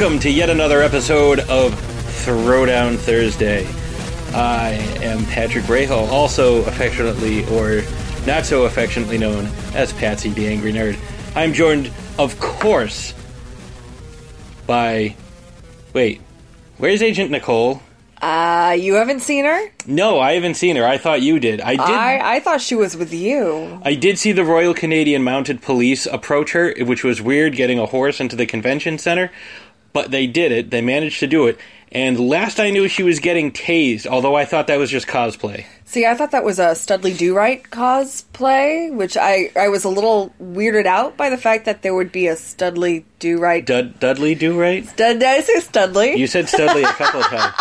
welcome to yet another episode of Throwdown Thursday. I am Patrick Rahal, also affectionately or not so affectionately known as Patsy the Angry Nerd. I'm joined, of course, by. Wait, where's Agent Nicole? Uh, you haven't seen her? No, I haven't seen her. I thought you did. I did. I, I thought she was with you. I did see the Royal Canadian Mounted Police approach her, which was weird getting a horse into the convention center, but they did it. They managed to do it. And last I knew, she was getting tased, although I thought that was just cosplay. See, I thought that was a Studley Do Right cosplay, which I, I was a little weirded out by the fact that there would be a Studley Do Right. Dud- Dudley do right? Did, did I say Studley? You said Studley a couple of times.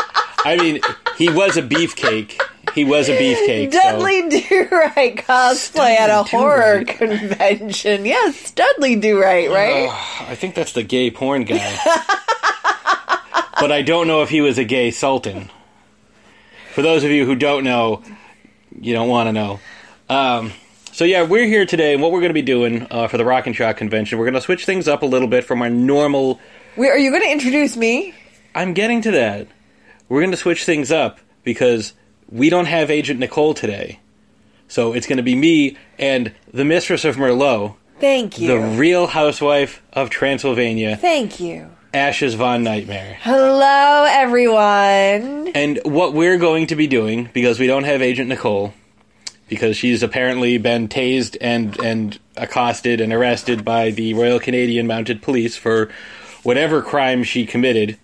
I mean, he was a beefcake. He was a beefcake. so- Dudley Do Right cosplay at a Studley Do horror Right. convention. Yes, Dudley Do Right, right? Ah, I think that's the gay porn guy. but I don't know if he was a gay sultan. For those of you who don't know, you don't want to know. Um, so yeah, we're here today, and what we're going to be doing uh, for the Rock and Shock convention, we're going to switch things up a little bit from our normal. Wait, are you going to introduce me? I'm getting to that. We're going to switch things up because we don't have Agent Nicole today. So it's going to be me and the Mistress of Merlot, Thank you. the real housewife of Transylvania, Thank you. Ashes Von Nightmare. Hello, everyone. And what we're going to be doing, because we don't have Agent Nicole, because she's apparently been tased and, and accosted and arrested by the Royal Canadian Mounted Police for whatever crime she committed.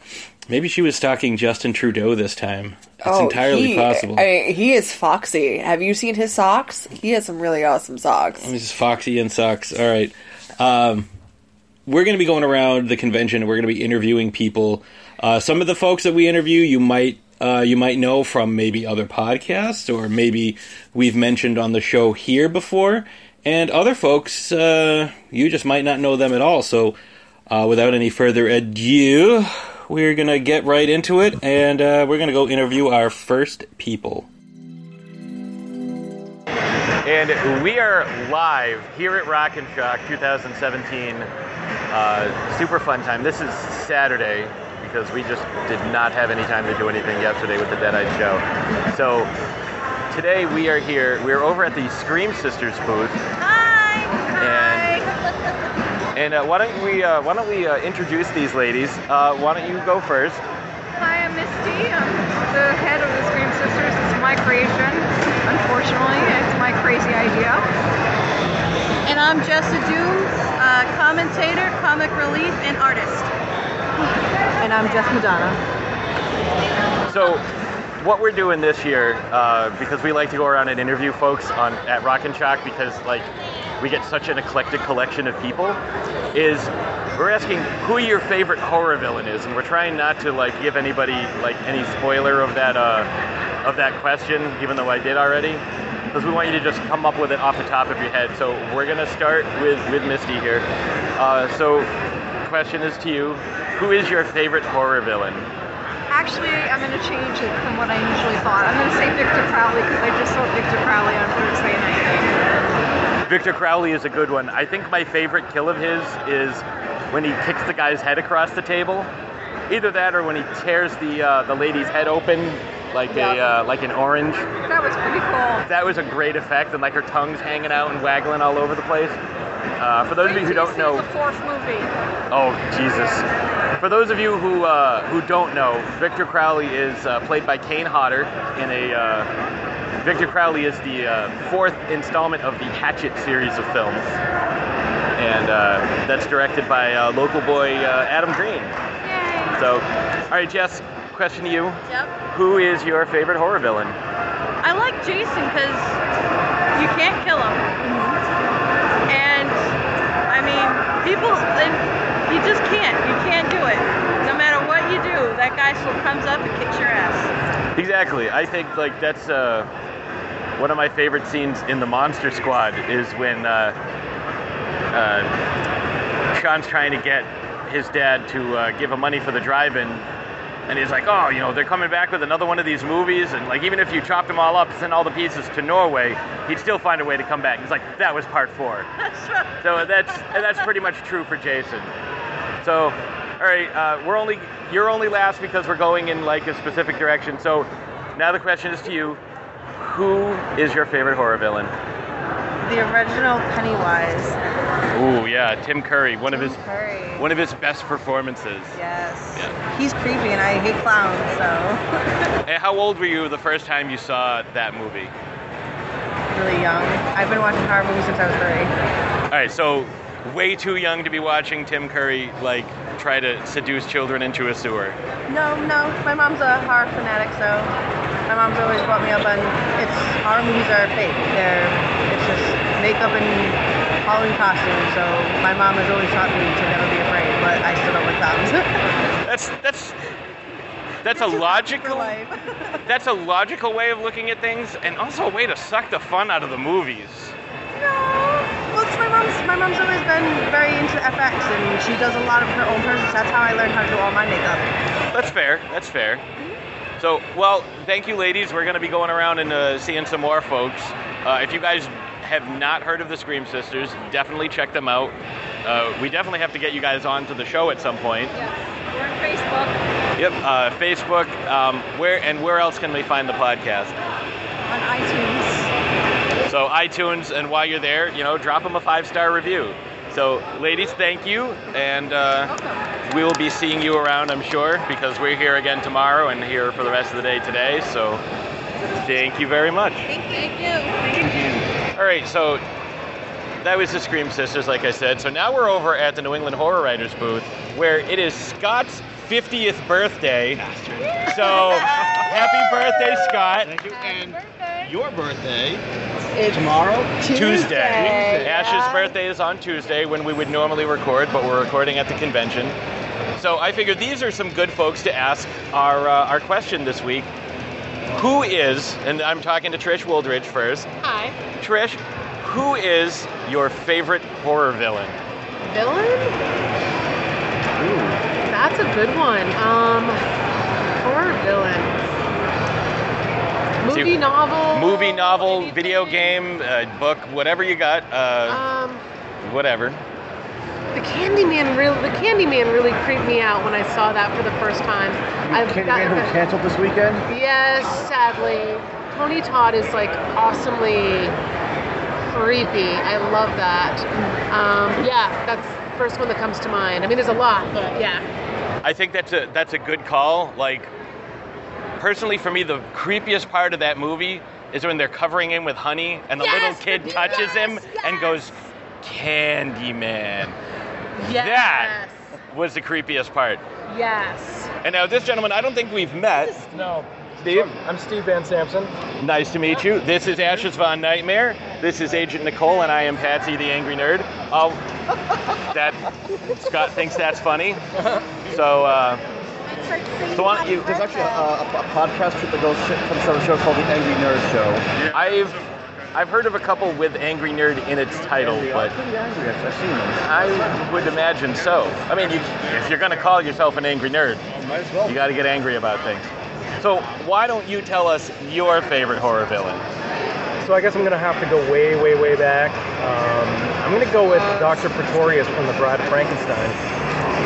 Maybe she was stalking Justin Trudeau this time. It's entirely Oh, he, possible. I, he is foxy. Have you seen his socks? He has some really awesome socks. Is Foxy and socks. All right. Um, we're going to be going around the convention. and We're going to be interviewing people. Uh, some of the folks that we interview, you might uh, you might know from maybe other podcasts, or maybe we've mentioned on the show here before. And other folks, uh, you just might not know them at all. So, uh, without any further ado, we're going to get right into it, and uh, we're going to go interview our first people. And we are live here at Rock and Shock 2017. Uh, super fun time. This is Saturday because we just did not have any time to do anything yesterday with the Dead Eye show. So today we are here. We're over at the Scream Sisters booth. Hi. And- And uh, why don't we uh, why don't we uh, introduce these ladies? Uh, why don't you go first? Hi, I'm Misty. I'm the head of the Scream Sisters. It's my creation. Unfortunately, it's my crazy idea. And I'm Jessa Doom, uh, commentator, comic relief, and artist. And I'm Jess Madonna. So, what we're doing this year, uh, because we like to go around and interview folks on at Rock and Shock, because like we get such an eclectic collection of people, is we're asking who your favorite horror villain is, and we're trying not to like give anybody like any spoiler of that uh, of that question, even though I did already, because we want you to just come up with it off the top of your head. So we're gonna start with with Misty here. Uh, so, question is to you: Who is your favorite horror villain? Actually, I'm going to change it from what I usually thought. I'm going to say Victor Crowley because I just saw Victor Crowley on Thursday night. Victor Crowley is a good one. I think my favorite kill of his is when he kicks the guy's head across the table. Either that or when he tears the uh, the lady's head open like a uh, like an orange. That was pretty cool. That was a great effect, and like her tongue's hanging out and waggling all over the place. Uh, for those of you who don't know, the fourth movie. Oh Jesus! For those of you who uh, who don't know, Victor Crowley is uh, played by Kane Hodder in a. Uh, Victor Crowley is the uh, fourth installment of the Hatchet series of films, and uh, that's directed by uh, local boy uh, Adam Green. So, all right, Jess. Question to you: Yep. Who is your favorite horror villain? I like Jason because you can't kill him. And I mean, people, and you just can't. You can't do it. No matter what you do, that guy still comes up and kicks your ass. Exactly. I think like that's uh, one of my favorite scenes in the Monster Squad is when uh, uh, Sean's trying to get his dad to uh, give him money for the drive-in, and he's like, "Oh, you know, they're coming back with another one of these movies, and like even if you chopped them all up, sent all the pieces to Norway, he'd still find a way to come back." He's like, "That was part four. That's right. So that's and that's pretty much true for Jason. So All right, uh, we're only you're only last because we're going in like a specific direction. So now the question is to you: Who is your favorite horror villain? The original Pennywise. Ooh, yeah, Tim Curry, one of his Curry. one of his best performances. Yes. Yeah. He's creepy and I hate clowns, so Hey, how old were you the first time you saw that movie? really young. I've been watching horror movies since I was three. All right, so way too young to be watching Tim Curry like try to seduce children into a sewer. No, no. My mom's a horror fanatic, so my mom's always brought me up on it's horror movies are fake. They're it's just makeup and Halloween costume, So my mom has always taught me to never be afraid, but I still don't like clowns. That's that's that's a logical that's a logical way of looking at things and also a way to suck the fun out of the movies. No. Well, it's my mom's. My mom's always been very into FX, and she does a lot of her own purses. That's how I learned how to do all my makeup. That's fair. That's fair. So, well, thank you, ladies. We're going to be going around and uh, seeing some more folks. Uh, if you guys have not heard of the Scream Sisters, definitely check them out. Uh, we definitely have to get you guys on to the show at some point. We're on Facebook, Yep, uh, Facebook. Um, where and where else can we find the podcast? On iTunes. So iTunes, and while you're there, you know, drop them a five-star review. So, ladies, thank you, and uh, we will be seeing you around, I'm sure, because we're here again tomorrow and here for the rest of the day today. So, thank you very much. Thank you. Thank you. All right, so that was the Scream Sisters, like I said. So now we're over at the New England Horror Writers booth, where it is Scott's 50th birthday. So, happy birthday, Scott! Thank you. And your birthday is tomorrow? Tuesday. Ash's birthday is on Tuesday when we would normally record, but we're recording at the convention. So I figured these are some good folks to ask our uh, our question this week. Who is, and I'm talking to Trish Wooldridge first. Hi. Trish, who is your favorite horror villain? Villain? Ooh, that's a good one. Um, horror villain. See, Movie novel. Movie, novel, anything. video game, uh, book, whatever you got, uh, Um, whatever. The Candyman really, the Candyman really creeped me out when I saw that for the first time. I've Candyman who canceled this weekend? Yes, sadly. Tony Todd is like awesomely creepy. I love that. Um, yeah, that's the first one that comes to mind. I mean, there's a lot, but yeah. I think that's a that's a good call. Like personally for me the creepiest part of that movie is when they're covering him with honey and the Yes, little kid yes, touches him and yes. goes Candyman. Yes. That was the creepiest part. Yes. And now this gentleman I don't think we've met. No. Steve, I'm Steve Van Samson. nice to meet you. This is Ashes Von Nightmare. This is Agent Nicole and I am Patsy the Angry Nerd. Oh, that Scott thinks that's funny. So uh, so why don't you There's actually a, a, a podcast that goes from on a show called The Angry Nerd Show. I've I've heard of a couple with Angry Nerd in its title, but are pretty angry. I've I've seen them. I would imagine so. I mean, you, if you're going to call yourself an angry nerd, you got to get angry about things. So why don't you tell us your favorite horror villain? So I guess I'm gonna have to go way, way, way back. Um, I'm gonna go with Dr. Pretorius from the Bride of Frankenstein,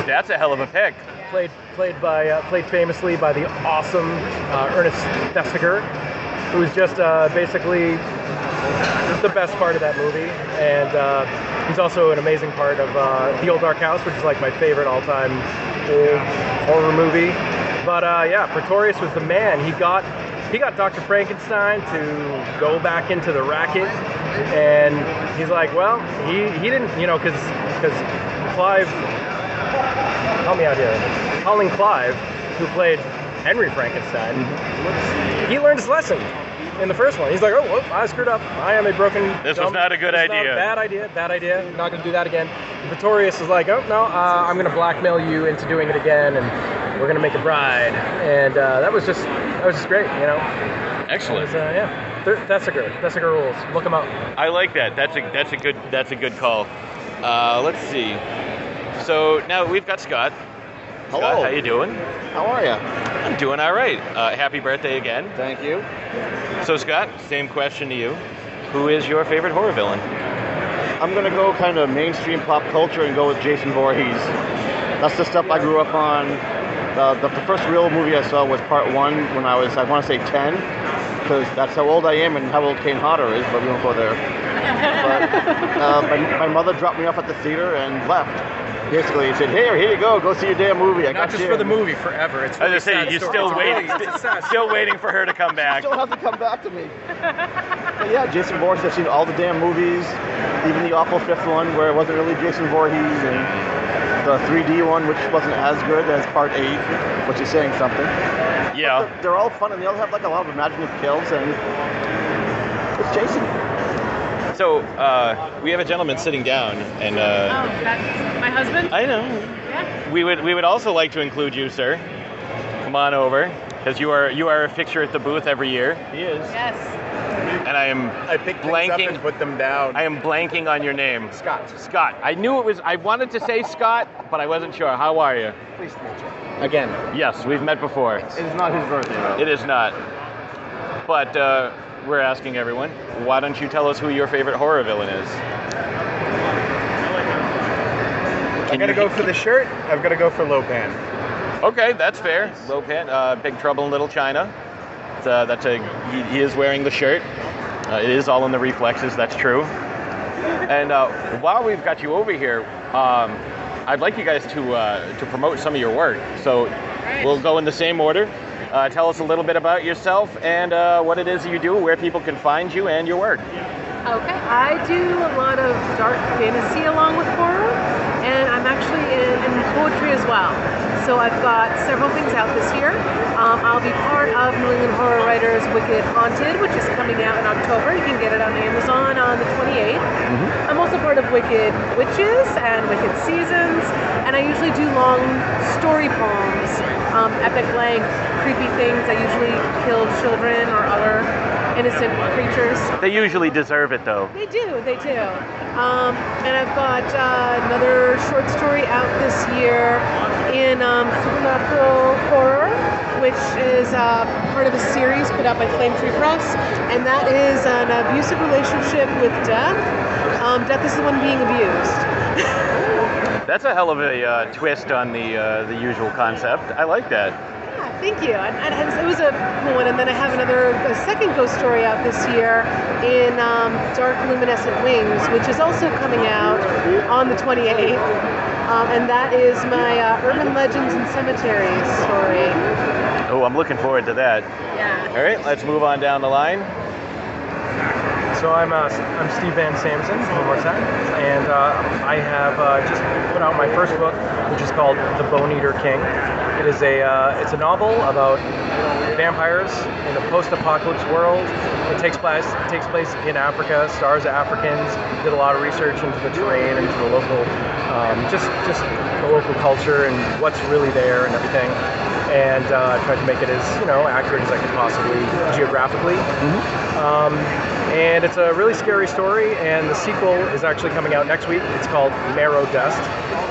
That's a hell of a pick. played played by uh, played famously by the awesome uh, Ernest Thesiger, who's just uh, basically the best part of that movie, and uh, he's also an amazing part of uh, The Old Dark House, which is like my favorite all-time horror movie. But uh, yeah, Pretorius was the man. He got he got Dr. Frankenstein to go back into the racket, and he's like, well, he, he didn't, you know, because because Clive, help me out here, Colin Clive, who played Henry Frankenstein, he learned his lesson in the first one. He's like, oh, whoop, I screwed up. I am a broken. This was not a good this is not idea." bad idea. Bad idea. Not going to do that again. Pretorius is like, oh no, uh, I'm going to blackmail you into doing it again, and we're going to make a bride. And uh, that was just that was just great, you know. Excellent. was, uh, yeah, Th- Thesiger, Thesiger rules. Look him up. I like that. That's a that's a good that's a good call. Uh, let's see. So now we've got Scott. Scott, how you doing? How are you? I'm doing all right. Uh, happy birthday again. Thank you. So Scott, same question to you. Who is your favorite horror villain? I'm gonna go kind of mainstream pop culture and go with Jason Voorhees. That's the stuff I grew up on. Uh, the, the first real movie I saw was part one when I was, I want to say 10, because that's how old I am and how old Kane Hodder is, but we won't go there. But uh, my, my mother dropped me off at the theater and left. Basically, and said, "Here, here you go. Go see your damn movie." I Not got just you for the movie, forever. It's I really was gonna say you're story. still It's waiting, really- it's a sad still waiting for her to come back. Still have to come back to me. But yeah, Jason Voorhees. I've seen all the damn movies, even the awful fifth one where it wasn't really Jason Voorhees, and the 3D one, which wasn't as good as Part Eight, which is saying something. Yeah. They're, they're all fun, and they all have like a lot of imaginative kills, and it's Jason. So uh, we have a gentleman sitting down, and Oh, uh, that's my husband? I know Yeah. we would we would also like to include you, sir. Come on over, because you are you are a fixture at the booth every year, He is. Yes. and I am I picked things up and put them down. I am blanking on your name, Scott. Scott. I knew it was. I wanted to say Scott, but I wasn't sure. How are you? Pleased to meet you. Again. Yes, we've met before. It is not his birthday, though. It is not. But uh, we're asking everyone, why don't you tell us who your favorite horror villain is? I gotta go for the shirt. I've got to go for Lopan. Okay, that's fair. Lopan, uh, Big Trouble in Little China. Uh, that's a he, he is wearing the shirt. Uh, it is all in the reflexes. That's true. And uh, while we've got you over here, um, I'd like you guys to uh, to promote some of your work. So we'll go in the same order. Uh, tell us a little bit about yourself and uh, what it is that you do, where people can find you, and your work. Okay, I do a lot of dark fantasy along with horror, and I'm actually in, in poetry as well. So I've got several things out this year. Um, I'll be part of New England Horror Writers Wicked Haunted, which is coming out in October. You can get it on Amazon on the 28th. I'm also part of Wicked Witches and Wicked Seasons, and I usually do long story poems, um, epic length, creepy things. that usually kill children or other innocent creatures. They usually deserve it, though. They do, they do. Um, and I've got uh, another short story out this year in um, supernatural horror, which is uh, part of a series put out by Flame Tree Press, and that is an abusive relationship with death. Um, death is the one being abused. That's a hell of a uh, twist on the uh, the usual concept. I like that. Yeah, thank you. And, and it was a cool one. And then I have another, a second ghost story out this year in um, Dark Luminescent Wings, which is also coming out on the 28th. Um, and that is my uh, Urban Legends and Cemeteries story. Oh, I'm looking forward to that. Yeah. All right, let's move on down the line. So I'm uh, I'm Steve Van Samson, one more time, and uh, I have uh, just put out my first book, which is called The Bone Eater King. It is a uh, it's a novel about vampires in a post-apocalypse world. It takes place it takes place in Africa. Stars Africans. Did a lot of research into the terrain, into the local, um, just just the local culture and what's really there and everything. And uh, tried to make it as you know accurate as I could possibly geographically. Um, and it's a really scary story, and the sequel is actually coming out next week. It's called Marrow Dust,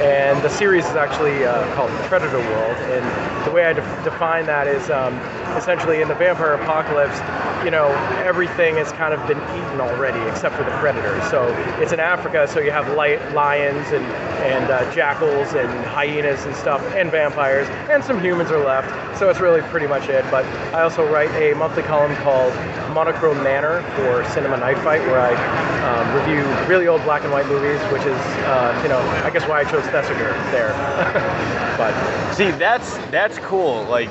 and the series is actually uh, called Predator World. And the way I def- define that is um, essentially in the vampire apocalypse, you know, everything has kind of been eaten already except for the predators. So it's in Africa, so you have li- lions and, and uh, jackals and hyenas and stuff, and vampires, and some humans are left. So it's really pretty much it. But I also write a monthly column called Monochrome Manor for Cinema Knife Fight, where I um, review really old black and white movies, which is, uh, you know, I guess why I chose Thesiger there. but See, that's that's cool. Like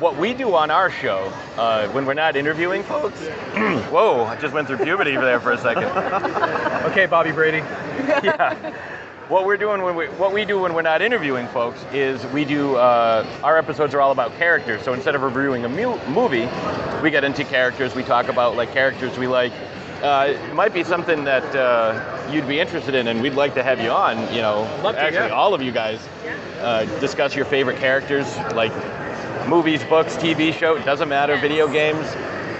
what we do on our show uh, when we're not interviewing folks. Whoa! I just went through puberty there for a second. okay, Bobby Brady. yeah. What we're doing when we what we do when we're not interviewing folks is we do uh, our episodes are all about characters. So instead of reviewing a mu- movie, we get into characters. We talk about like characters we like. Uh, it might be something that uh, you'd be interested in, and we'd like to have you on. You know, Love to, actually, yeah. all of you guys uh, discuss your favorite characters, like movies, books, TV show. It doesn't matter. Video games.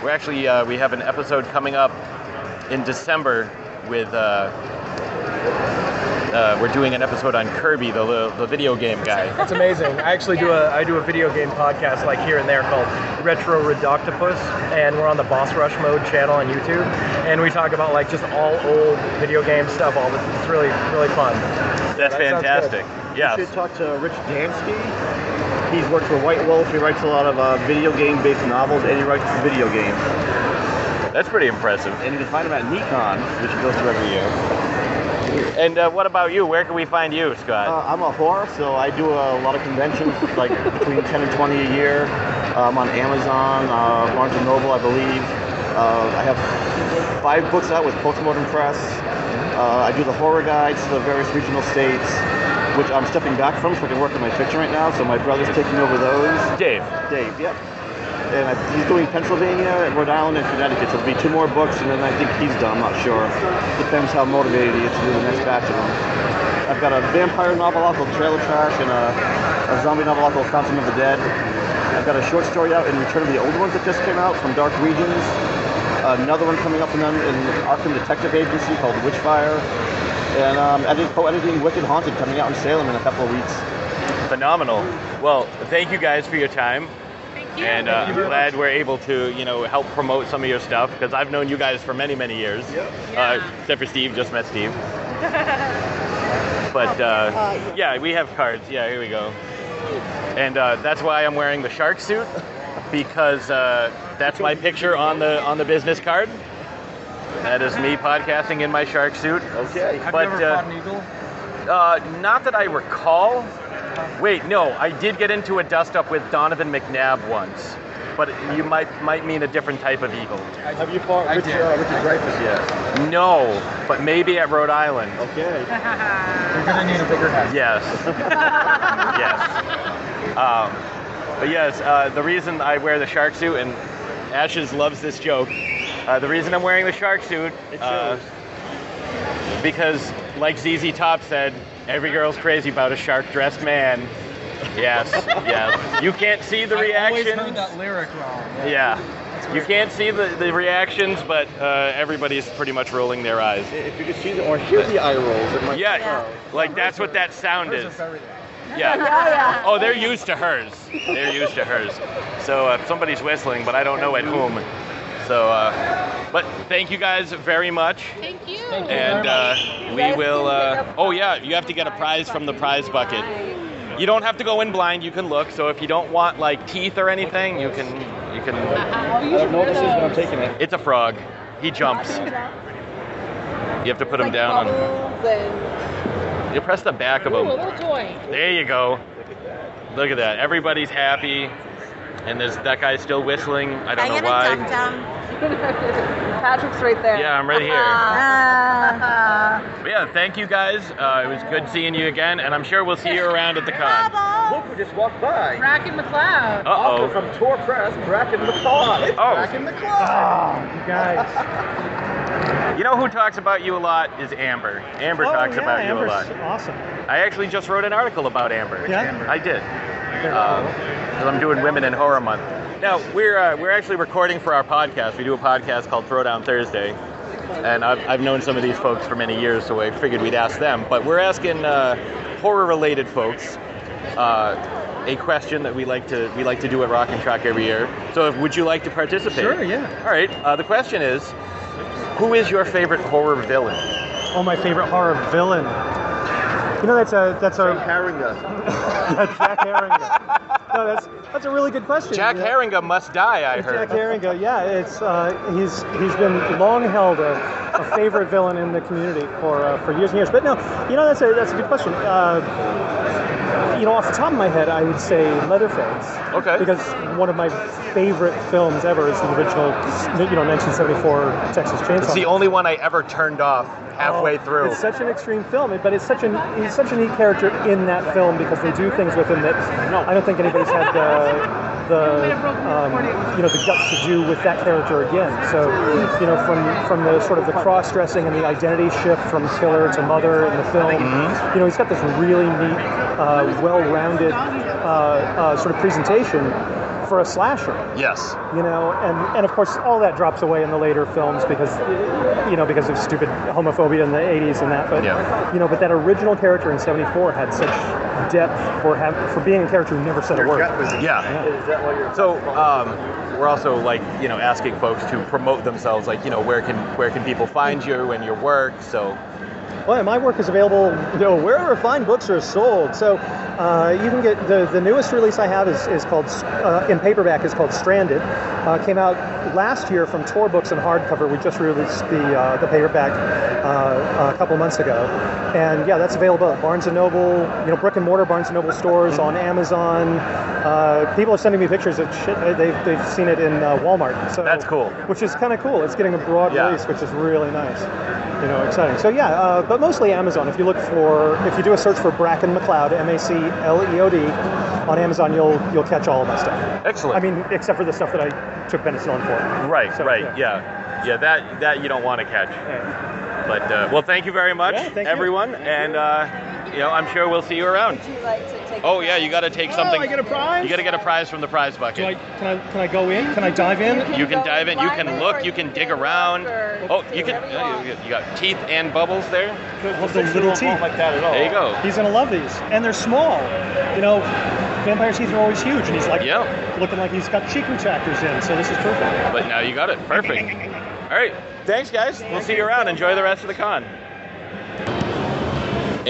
We're actually uh, we have an episode coming up in December with. Uh, uh, we're doing an episode on Kirby, the, the the video game guy. That's amazing. I actually do a I do a video game podcast like here and there called Retro Redoctopus, and we're on the Boss Rush Mode channel on YouTube, and we talk about like just all old video game stuff. All this, it's really really fun. That's That sounds fantastic. You Yes. should talk to Rich Dansky. He's worked for White Wolf. He writes a lot of uh, video game-based novels, and he writes video games. That's pretty impressive. And you can find him at NECON, which he goes to every year. And uh, what about you? Where can we find you, Scott? Uh, I'm a whore, so I do a lot of conventions, like between 10 and 20 a year. I'm on Amazon, uh, Barnes & Noble, I believe. Uh, I have five books out with Post Mortem Press. Uh, I do the horror guides to the various regional states, which I'm stepping back from so I can work on my fiction right now. So my brother's taking over those. Dave. Dave, yep. And he's doing Pennsylvania, Rhode Island, and Connecticut. So it'll be two more books, and then I think he's done. I'm not sure. Depends how motivated he is to do the next batch of them. I've got a vampire novel out called Trailer Trash and a, a zombie novel out called Fountain of the Dead. I've got a short story out in Return of the Old Ones that just came out from Dark Regions. Another one coming up in, in Arkham Detective Agency called Witchfire. And um, edit, co-editing Wicked Haunted coming out in Salem in a couple of weeks. Phenomenal. Well, thank you guys for your time. Thank you. And uh, I'm glad we're able to, you know, help promote some of your stuff because I've known you guys for many, many years. Uh, except for Steve, just met Steve. but uh, yeah, we have cards. Yeah, here we go. And uh, that's why I'm wearing the shark suit because uh, that's my picture on the on the business card. That is me podcasting in my shark suit. Okay. Have But, you ever uh, fought an eagle? Uh, not that I recall. Wait, no, I did get into a dust up with Donovan McNabb once, but you might might mean a different type of eagle. Have you fought I Rich, did. uh, Richard Dreyfuss yet? No, but maybe at Rhode Island. Okay. You're gonna need a bigger hat. Yes. yes. Um, but yes, uh, the reason I wear the shark suit, and Ashes loves this joke. Uh, the reason I'm wearing the shark suit, It uh, because like ZZ Top said, every girl's crazy about a shark-dressed man. Yes, yes. You can't see the I always reaction. heard that lyric wrong. Yeah. You can't see the, the reactions, but uh, everybody's pretty much rolling their eyes. If you could see the, or hear the eye rolls, it might. Yeah, like that's what that sound is. is. Yeah. Oh, they're used to hers. They're used to hers. So uh, somebody's whistling, but I don't know at whom. So, uh, but thank you guys very much. Thank you. And uh, we will. Uh, oh yeah, you have to get a prize from the prize bucket. You don't have to go in blind. You can look. So if you don't want like teeth or anything, you can. You can. I don't know what this is, but I'm taking it. It's a frog. He jumps. You have to put him down on. You press the back of Ooh, him. There you go. Look at that. Everybody's happy. And there's that guy still whistling. I don't know why. Patrick's right there. Yeah, I'm right here. Ah. But yeah, thank you guys. Uh, it was good seeing you again, and I'm sure we'll see you around at the con. Look, we just walked by. Bracken MacLeod. Uh oh. from Tour Press, Bracken McCall. It's Oh. Bracken McCall. You guys. You know who talks about you a lot is Amber. Amber oh, talks yeah, about you Amber's a lot. Awesome. I actually just wrote an article about Amber. Yeah? I did. Because I'm doing Women in Horror Month. Now we're uh, we're actually recording for our podcast. We do a podcast called Throwdown Thursday, and I've, I've known some of these folks for many years, so I figured we'd ask them. But we're asking uh, horror-related folks uh, a question that we like to we like to do at Rock and Track every year. So, would you like to participate? Sure, yeah. All right. Uh, the question is, who is your favorite horror villain? Oh, my favorite horror villain. You know, that's a that's a Haringa. yeah, Jack Haringa. No, that's that's a really good question. Jack Yeah. Haringa must die. I heard. Jack. Haringa, yeah, it's uh, he's he's been long held a, a favorite villain in the community for uh, for years and years. But no, you know that's a that's a good question. Uh, you know, off the top of my head, I would say Leatherface. Okay. Because one of my favorite films ever is the original, you know, 1974 Texas Chainsaw. It's the only one I ever turned off halfway Oh, through. It's such an extreme film, but it's such an he's such a neat character in that film because they do things with him that I don't think anybody's had the the um, you know the guts to do with that character again. So you know from from the sort of the cross dressing and the identity shift from killer to mother in the film, Mm-hmm. you know he's got this really neat, uh, well-rounded uh, uh, sort of presentation for a slasher. Yes. You know, and, and of course all that drops away in the later films because you know because of stupid homophobia in the 80s and that. But Yeah. you know, but that original character in '74 had such depth for have, for being a character who never said a word. Yeah. So um, we're also like you know asking folks to promote themselves. Like you know where can where can people find you and your work? So Well, yeah, my work is available, you know, wherever fine books are sold. So uh, you can get the, the newest release I have is, is called uh, in paperback is called Stranded. Uh, came out last year from Tor Books and hardcover. We just released the uh, the paperback uh, a couple months ago, and yeah, that's available at Barnes and Noble, you know, brick and mortar Barnes and Noble stores on Amazon. Uh, people are sending me pictures of shit. They've, they've seen it in uh, Walmart. So That's cool. Which is kind of cool. It's getting a broad Yeah. release, which is really nice you know, exciting. So yeah, uh, but mostly Amazon. If you look for, if you do a search for Bracken MacLeod, M-A-C-L-E-O-D, on Amazon, you'll you'll catch all of my stuff. Excellent. I mean, except for the stuff that I took penicillin for. right, So, right, yeah. yeah. yeah, That that you don't want to catch. But uh, well, thank you very much, Yeah, thank you. everyone, and uh, you know I'm sure we'll see you around. Would you like to take? Oh yeah, you got to take something. I get a prize? You got to get a prize from the prize Do I, bucket. can I can I go in? Can I dive in? You can dive in. You can look. You can dig around. Oh, you can. uh, you, you got teeth and bubbles there. Oh, the little teeth. like that at all. There you go. He's gonna love these, and they're small. You know, vampire teeth are always huge, and he's like Yeah. looking like he's got cheek retractors in. So this is perfect. But now you got it. Perfect. All right. Thanks, guys. We'll see you around. Enjoy the rest of the con.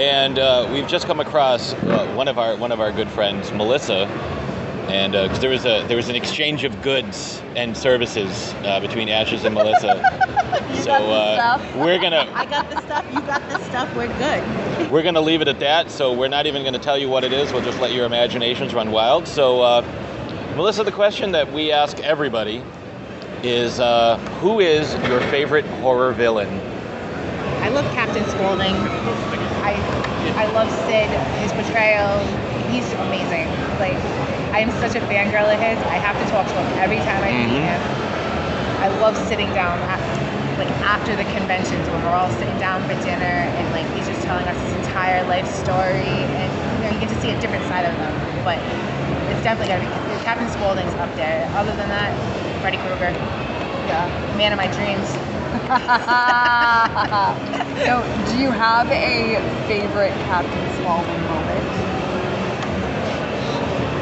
And uh, we've just come across uh, one of our one of our good friends, Melissa, and because there was a there was an exchange of goods and services uh, between Ashes and Melissa. so uh, we're gonna I got the stuff, you got the stuff, we're good. we're gonna leave it at that. So we're not even gonna tell you what it is. We'll just let your imaginations run wild. So uh, Melissa, the question that we ask everybody is, uh, who is your favorite horror villain? I love Captain Spaulding. I I love Sid, his portrayal. He's amazing. Like I am such a fangirl of his. I have to talk to him every time I meet Mhm. him. I love sitting down at, like after the conventions when we're all sitting down for dinner and like he's just telling us his entire life story and you know you get to see a different side of them. But it's definitely gotta be Captain Spaulding's up there. Other than that, Freddy Krueger. Yeah. Man of my dreams. so, do you have a favorite Captain Spaulding moment?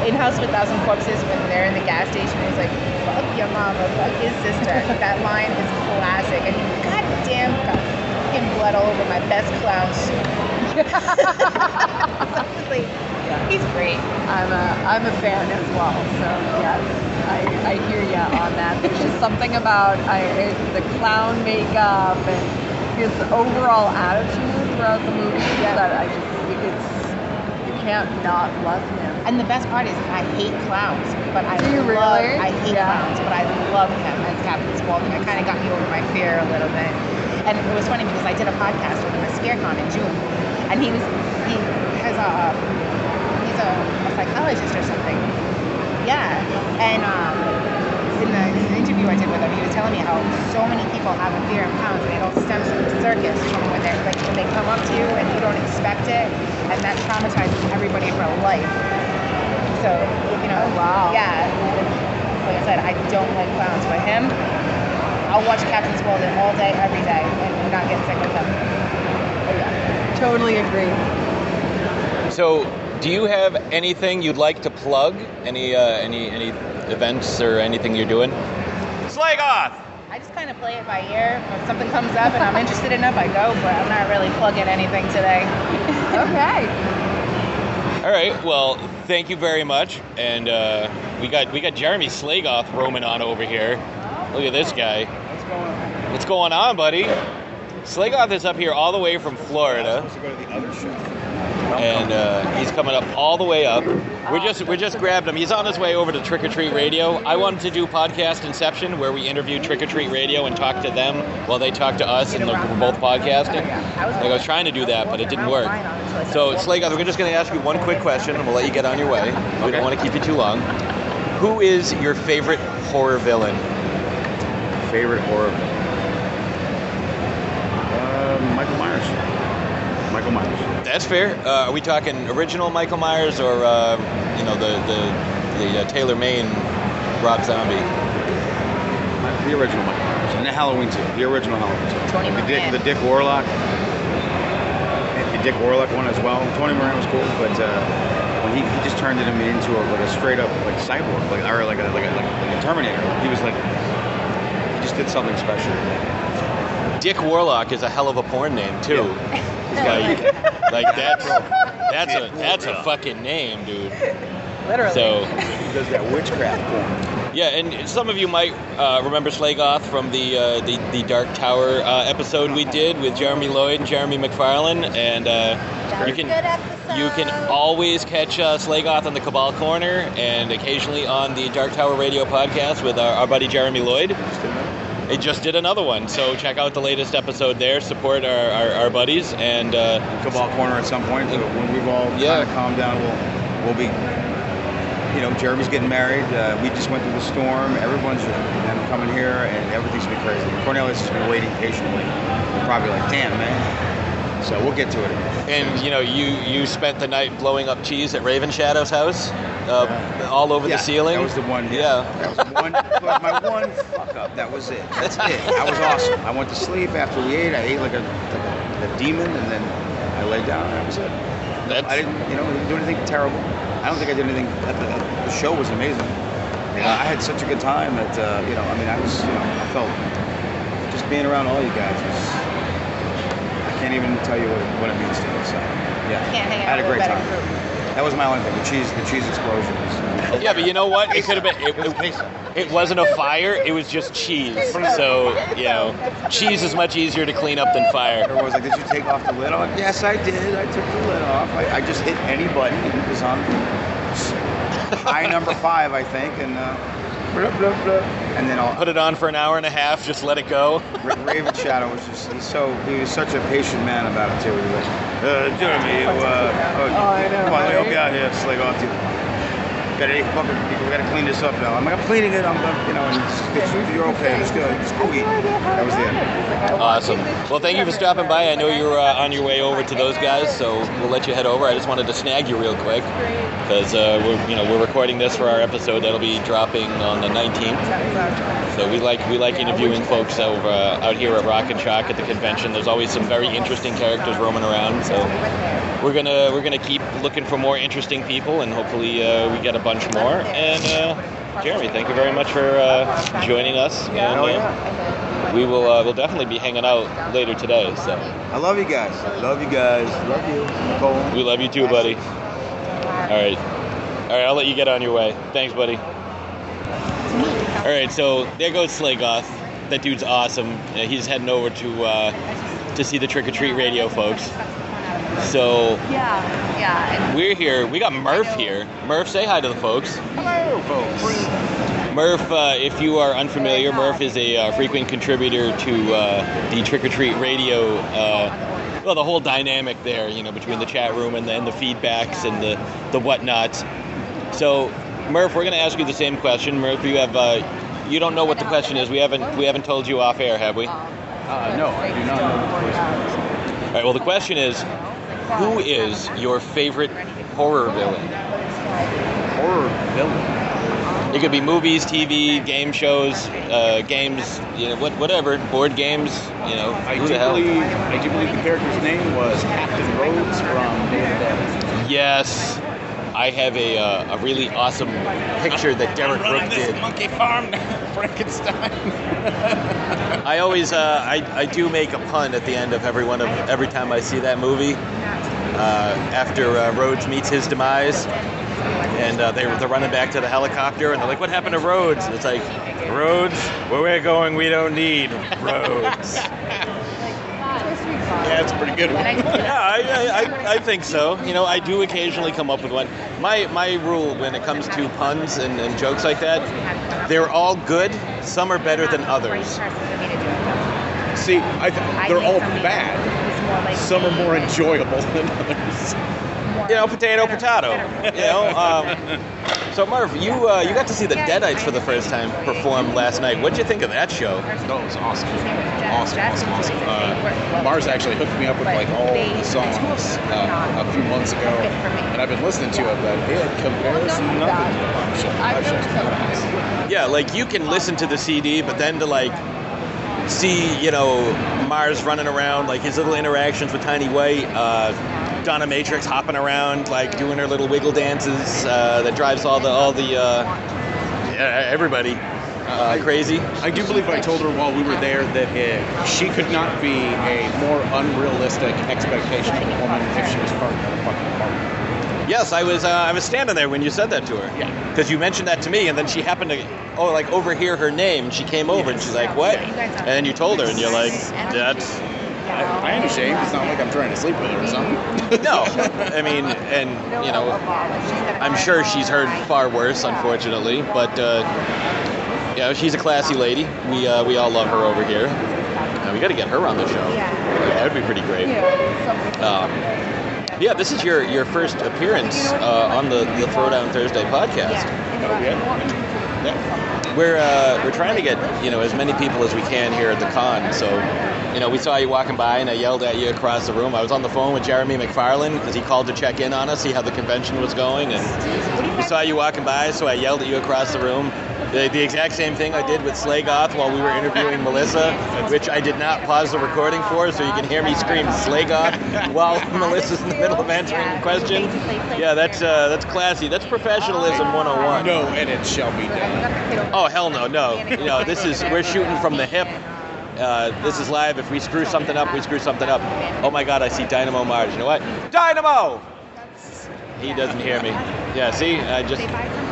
in House of a Thousand Corpses when they're in the gas station, he's like, "Fuck your mama, fuck his sister." that line is classic, and goddamn, got fucking blood all over my best clown suit. Honestly, he's great. I'm a I'm a fan as well. So yes, I, I hear you on that. There's just something about I, the clown makeup and his overall attitude throughout the movie yeah. that I just it's you can't not love him. And the best part is, I hate clowns, but I Do you love, really? I hate Yeah. clowns, but I love him as Captain Spaulding. It kind of got me over my fear a little bit. And it was funny because I did a podcast with him at ScareCon in June, and he was he has a a, a psychologist or something. Yeah, and um, in the, in the interview I did with him, he was telling me how so many people have a fear of clowns, and it all stems from the circus, from when they like when they come up to you and you don't expect it, and that traumatizes everybody for life. So you know, wow. yeah. Like I said, I don't like clowns, but him, I'll watch Captain Spaulding all day, every day, and not get sick with him. Totally agree. So, do you have anything you'd like to plug? Any uh, any any events or anything you're doing? Slagoth. I just kind of play it by ear. If something comes up and I'm interested enough, I go, but I'm not really plugging anything today. Okay. All right. Well, thank you very much. And uh, we got we got Jeremy Slagoth roaming on over here. Look at this guy. What's going on? What's going on, buddy? Slagoth is up here all the way from Florida. And uh, he's coming up all the way up. We're just we're just grabbed him. He's on his way over to Trick or Treat Radio. I wanted to do podcast Inception where we interview Trick or Treat Radio and talk to them while they talk to us, and we're both podcasting. Like I was trying to do that, but it didn't work. So Slagoth, we're just going to ask you one quick question, and we'll let you get on your way. We don't want to keep you too long. Who is your favorite horror villain? Favorite horror villain? Uh, Michael Myers. Michael Myers. That's fair. Uh, are we talking original Michael Myers or uh, you know the the the uh, Tyler Mane Rob Zombie? The original Michael Myers. And the Halloween too. The original Halloween too. Tony the Dick, the Dick Warlock. The Dick Warlock one as well. Tony Moran was cool, but uh, when he, he just turned him into a, like a straight up like cyborg, like or like a like a, like, like a Terminator. He was like he just did something special. Dick Warlock is a hell of a porn name too. Like, like that's that's a that's a fucking name, dude. Literally. So He does that witchcraft porn. yeah, and some of you might uh, remember Slagoth from the, uh, the the Dark Tower uh, episode we did with Jeremy Lloyd and Jeremy McFarlane, and uh, you can you can always catch uh, Slagoth on the Cabal Corner and occasionally on the Dark Tower Radio podcast with our, our buddy Jeremy Lloyd. They just did another one, so check out the latest episode there. Support our, our, our buddies and uh, Cabal Corner at some point. When we've all Yeah. kind of calmed down, we'll we'll be. You know, Jeremy's getting married. Uh, we just went through the storm. Everyone's them coming here, and everything's been crazy. Cornelius has been waiting patiently. We're probably like, damn, man. So we'll get to it. And you know, you you spent the night blowing up cheese at Raven Shadow's house, uh, all over Yeah, the ceiling. That was the one. Yeah. That was one. my one fuck up. That was it. That's it. That was awesome. I went to sleep after we ate. I ate like a, like a, demon, and then I laid down. and That was it. I didn't, you know, didn't do anything terrible. I don't think I did anything. The, the, the show was amazing. You know, I had such a good time that uh, you know. I mean, I was, you know, I felt just being around all you guys was. I can't even tell you what, what it means to me. So, yeah, Can't hang I had a great time. group. That was my only thing. The cheese, the cheese explosion. was- Yeah, but you know what? It could have been. It, it, it wasn't a fire. It was just cheese. So you know, cheese is much easier to clean up than fire. Everyone was like, "Did you take off the lid?" I'm like, "Yes, I did. I took the lid off. I, I just hit any button and it was on high number five, I think, and uh, blah, blah, blah. and then I'll Put it on for an hour and a half. Just let it go. Raven Shadow was just he's so he was such a patient man about it too. He was like, uh, Jeremy, you, uh, oh, Oh, I know, come on, let me help right? you out here, slag off you. Gotta, fucking, we gotta clean this up now. I'm like, I'm cleaning it. I'm, I'm you know, and it's, it's, you're okay. Just go, just go eat. That was the end. Awesome. Well, thank you for stopping by. I know you're uh, on your way over to those guys, so we'll let you head over. I just wanted to snag you real quick because uh, we're you know we're recording this for our episode that'll be dropping on the 19th. So we like we like interviewing folks over uh, out here at Rock and Shock at the convention. There's always some very interesting characters roaming around. So we're gonna we're gonna keep looking for more interesting people, and hopefully uh, we get a bunch more. And uh, Jeremy, thank you very much for uh, joining us. And, Hell uh, yeah. we will uh, we'll definitely be hanging out later today. So I love you guys. Love you guys. Love you, Nicole. we love you too, buddy. All right, all right. I'll let you get on your way. Thanks, buddy. All right, so there goes Slagoth. That dude's awesome. He's heading over to uh, to see the Trick or Treat Radio folks. So Yeah, yeah. We're here. We got Murph here. Murph, say hi to the folks. Hello, folks. Murph, uh, if you are unfamiliar, Murph is a uh, frequent contributor to uh, the Trick or Treat Radio. Uh, well, the whole dynamic there, you know, between the chat room and the, and the feedbacks and the the whatnots. So, Murph, we're going to ask you the same question. Murph, you have uh, you don't know what the question is. We haven't we haven't told you off air, have we? Uh, no, I do not know the question. right. Well, the question is, who is your favorite horror villain? Horror villain. It could be movies, TV, game shows, uh, games, you know, what, whatever, board games, you know, I do hell? believe I do believe the character's name was Captain Rhodes from Day of the Dead. Yes, I have a, uh, a really awesome picture that Derek Brook did. monkey farm, Frankenstein. I always, uh, I, I do make a pun at the end of every one of every time I see that movie. Uh, after uh, Rhodes meets his demise, and uh, they're, they're running back to the helicopter, and they're like, "What happened to Rhodes?" And it's like, "Rhodes, where we're going, we don't need roads." Yeah, it's a pretty good one. yeah, I, I, I, I think so. You know, I do occasionally come up with one. My my rule when it comes to puns and, and jokes like that, they're all good. Some are better than others. See, I th- they're all bad. Some are more enjoyable than others. You know, potato, potato. You know, um, So Marv, you uh, you got to see the Deadites for the first time perform last night. What'd you think of that show? That was awesome. Awesome, awesome, awesome. Uh, Mars actually hooked me up with like all the songs uh, a few months ago, and I've been listening to it, but it compares nothing to the live show. Live show's badass. Yeah, like you can listen to the CD, but then to like see, you know, Mars running around, like his little interactions with Tiny White, uh, Donna Matrix hopping around, like doing her little wiggle dances uh, that drives all the all the uh, yeah, everybody uh, crazy. I do believe I told her while we were there that uh, she could not be a more unrealistic expectation of a woman if she was part of the fucking party. Yes, I was. Uh, I was standing there when you said that to her. Yeah. Because you mentioned that to me, and then she happened to, oh, like overhear her name. and She came over and she's like, "What?" And then you told her, and you're like, "That's." I, I ain't ashamed. It's not like I'm trying to sleep with her or something. No, I mean, and you know, I'm sure she's heard far worse, unfortunately. But uh, yeah, she's a classy lady. We uh, we all love her over here. Uh, we got to get her on the show. Yeah, that'd be pretty great. Um, yeah, this is your, your first appearance uh, on the, the Throwdown Thursday podcast. We're uh, we're trying to get you know as many people as we can here at the con. So, you know, we saw you walking by, and I yelled at you across the room. I was on the phone with Jeremy McFarland because he called to check in on us, see how the convention was going, and we saw you walking by, so I yelled at you across the room. The, the exact same thing I did with Slagoth while we were interviewing Melissa, which I did not pause the recording for, so you can hear me scream Slagoth while Melissa's in the middle of answering a question. Yeah, that's uh, that's classy. That's professionalism 101. No, and it shall be done. Oh hell no, no. You know, this is we're shooting from the hip. Uh, this is live. If we screw something up, we screw something up. Oh my God, I see Dynamo Mars. You know what? Dynamo. He doesn't hear me. Yeah, see, I just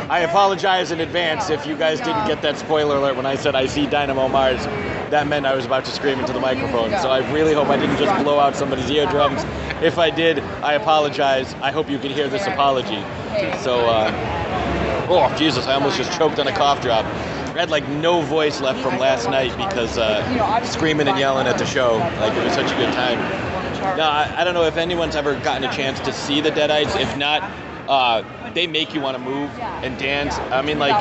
I apologize in advance if you guys didn't get that spoiler alert when I said I see Dynamo Mars. That meant I was about to scream into the microphone. So I really hope I didn't just blow out somebody's eardrums. If I did, I apologize. I hope you can hear this apology. So, uh, oh Jesus, I almost just choked on a cough drop. I had like no voice left from last night because uh, screaming and yelling at the show. Like it was such a good time. No, I, I don't know if anyone's ever gotten a chance to see the Deadites. If not, uh, they make you want to move and dance. I mean, like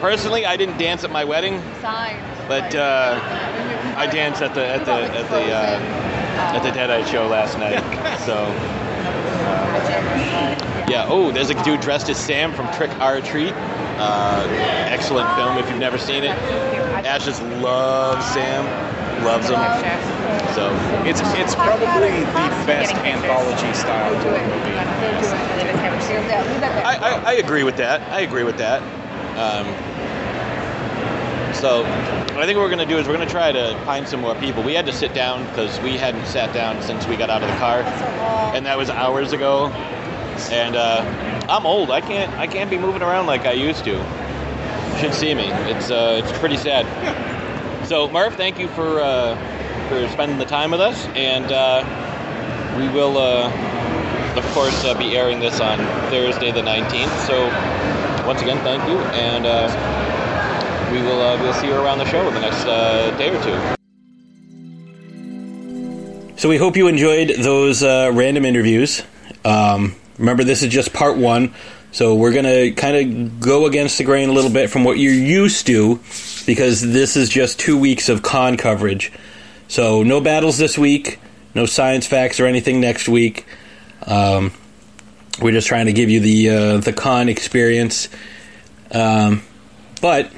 personally, I didn't dance at my wedding, but uh, I danced at the at the at the uh, at the Deadite show last night. So. uh, yeah. Oh, there's a dude dressed as Sam from Trick 'r Treat. Uh, excellent film if you've never seen it. Ashes loves Sam, loves him. So It's it's probably the best anthology style movie. I, agree with that. I agree with that. Um, so I think what we're going to do is we're going to try to find some more people. We had to sit down because we hadn't sat down since we got out of the car, and that was hours ago. And uh, I'm old. I can't I can't be moving around like I used to. You should see me. It's uh, it's pretty sad. So Marv, thank you for uh, for spending the time with us, and uh, we will, uh, of course, uh, be airing this on Thursday the 19th. So once again, thank you, and uh, we will uh, we'll see you around the show in the next uh, day or two. So we hope you enjoyed those uh, random interviews. Um, remember, this is just part one, so we're gonna kind of go against the grain a little bit from what you're used to, because this is just two weeks of con coverage. So no battles this week, no science facts or anything next week. Um, we're just trying to give you the uh, the con experience. Um, but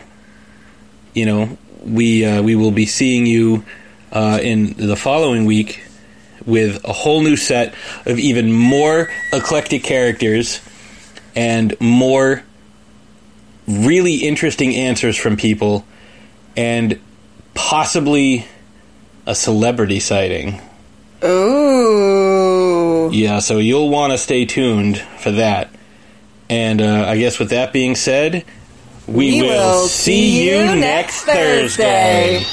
you know, we uh, we will be seeing you uh, in the following week with a whole new set of even more eclectic characters and more really interesting answers from people and possibly a celebrity sighting. Ooh. Yeah, so you'll want to stay tuned for that. And uh, I guess with that being said, we, We will see you next Thursday.